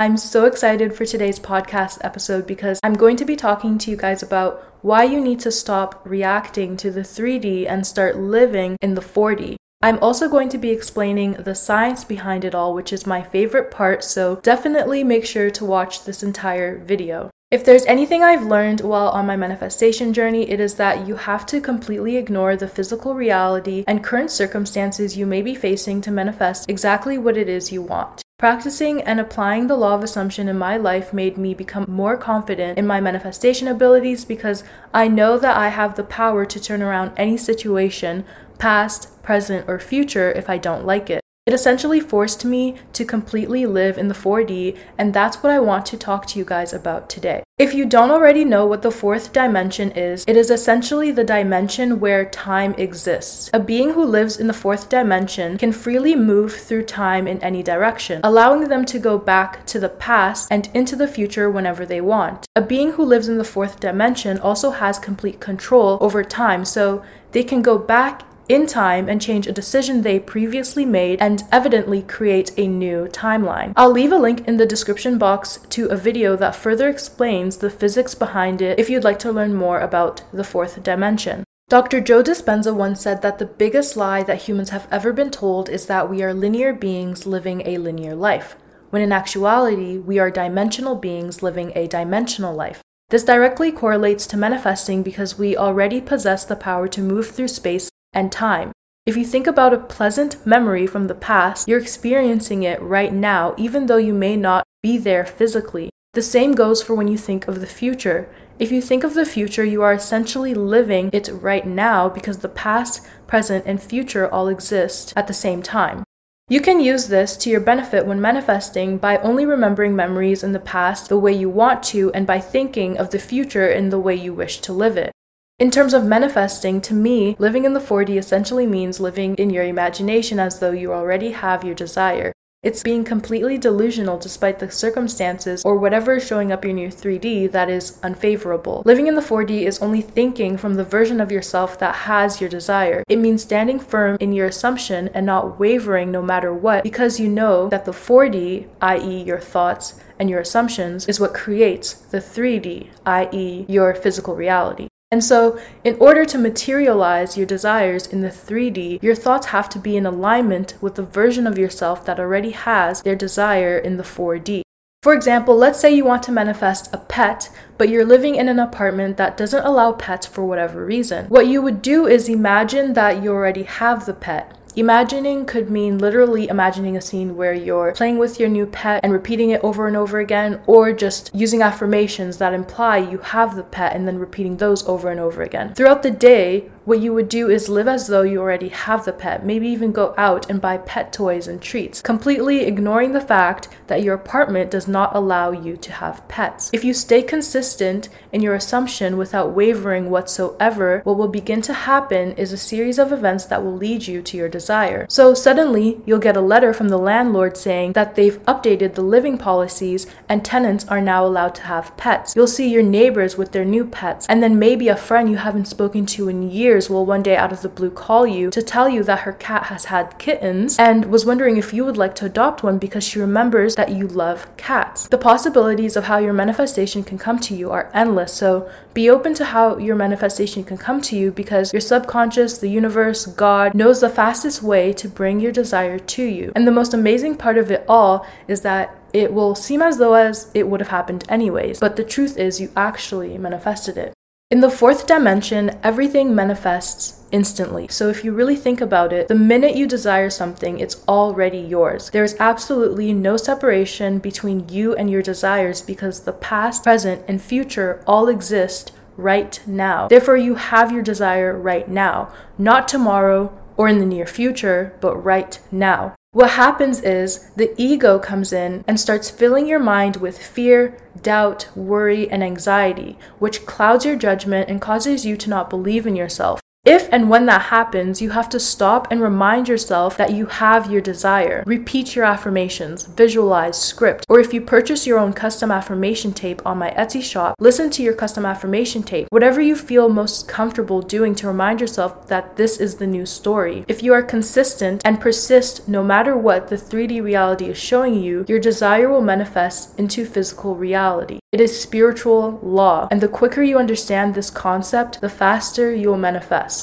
I'm so excited for today's podcast episode because I'm going to be talking to you guys about why you need to stop reacting to the 3D and start living in the 4D. I'm also going to be explaining the science behind it all, which is my favorite part, so definitely make sure to watch this entire video. If there's anything I've learned while on my manifestation journey, it is that you have to completely ignore the physical reality and current circumstances you may be facing to manifest exactly what it is you want. Practicing and applying the law of assumption in my life made me become more confident in my manifestation abilities because I know that I have the power to turn around any situation, past, present, or future, if I don't like it. It essentially forced me to completely live in the 4D, and that's what I want to talk to you guys about today. If you don't already know what the fourth dimension is, it is essentially the dimension where time exists. A being who lives in the fourth dimension can freely move through time in any direction, allowing them to go back to the past and into the future whenever they want. A being who lives in the fourth dimension also has complete control over time, so they can go back in time and change a decision they previously made and evidently create a new timeline. I'll leave a link in the description box to a video that further explains the physics behind it if you'd like to learn more about the fourth dimension. Dr. Joe Dispenza once said that the biggest lie that humans have ever been told is that we are linear beings living a linear life, when in actuality, we are dimensional beings living a dimensional life. This directly correlates to manifesting because we already possess the power to move through space and time. If you think about a pleasant memory from the past, you're experiencing it right now, even though you may not be there physically. The same goes for when you think of the future. If you think of the future, you are essentially living it right now because the past, present, and future all exist at the same time. You can use this to your benefit when manifesting by only remembering memories in the past the way you want to and by thinking of the future in the way you wish to live it. In terms of manifesting, to me, living in the 4D essentially means living in your imagination as though you already have your desire. It's being completely delusional despite the circumstances or whatever is showing up in your 3D that is unfavorable. Living in the 4D is only thinking from the version of yourself that has your desire. It means standing firm in your assumption and not wavering no matter what because you know that the 4D, i.e., your thoughts and your assumptions, is what creates the 3D, i.e., your physical reality. And so, in order to materialize your desires in the 3D, your thoughts have to be in alignment with the version of yourself that already has their desire in the 4D. For example, let's say you want to manifest a pet, but you're living in an apartment that doesn't allow pets for whatever reason. What you would do is imagine that you already have the pet. Imagining could mean literally imagining a scene where you're playing with your new pet and repeating it over and over again, or just using affirmations that imply you have the pet and then repeating those over and over again. Throughout the day, what you would do is live as though you already have the pet, maybe even go out and buy pet toys and treats, completely ignoring the fact that your apartment does not allow you to have pets. If you stay consistent in your assumption without wavering whatsoever, what will begin to happen is a series of events that will lead you to your desire. So suddenly, you'll get a letter from the landlord saying that they've updated the living policies and tenants are now allowed to have pets. You'll see your neighbors with their new pets, and then maybe a friend you haven't spoken to in years will one day out of the blue call you to tell you that her cat has had kittens and was wondering if you would like to adopt one because she remembers that you love cats. The possibilities of how your manifestation can come to you are endless, so be open to how your manifestation can come to you because your subconscious, the universe, God knows the fastest way to bring your desire to you. And the most amazing part of it all is that it will seem as though as it would have happened anyways, but the truth is you actually manifested it. In the fourth dimension, everything manifests instantly. So if you really think about it, the minute you desire something, it's already yours. There is absolutely no separation between you and your desires because the past, present, and future all exist right now. Therefore, you have your desire right now, not tomorrow or in the near future, but right now. What happens is the ego comes in and starts filling your mind with fear, doubt, worry, and anxiety, which clouds your judgment and causes you to not believe in yourself. If and when that happens, you have to stop and remind yourself that you have your desire. Repeat your affirmations, visualize, script, or if you purchase your own custom affirmation tape on my Etsy shop, listen to your custom affirmation tape. Whatever you feel most comfortable doing to remind yourself that this is the new story. If you are consistent and persist no matter what the 3D reality is showing you, your desire will manifest into physical reality. It is spiritual law, and the quicker you understand this concept, the faster you will manifest.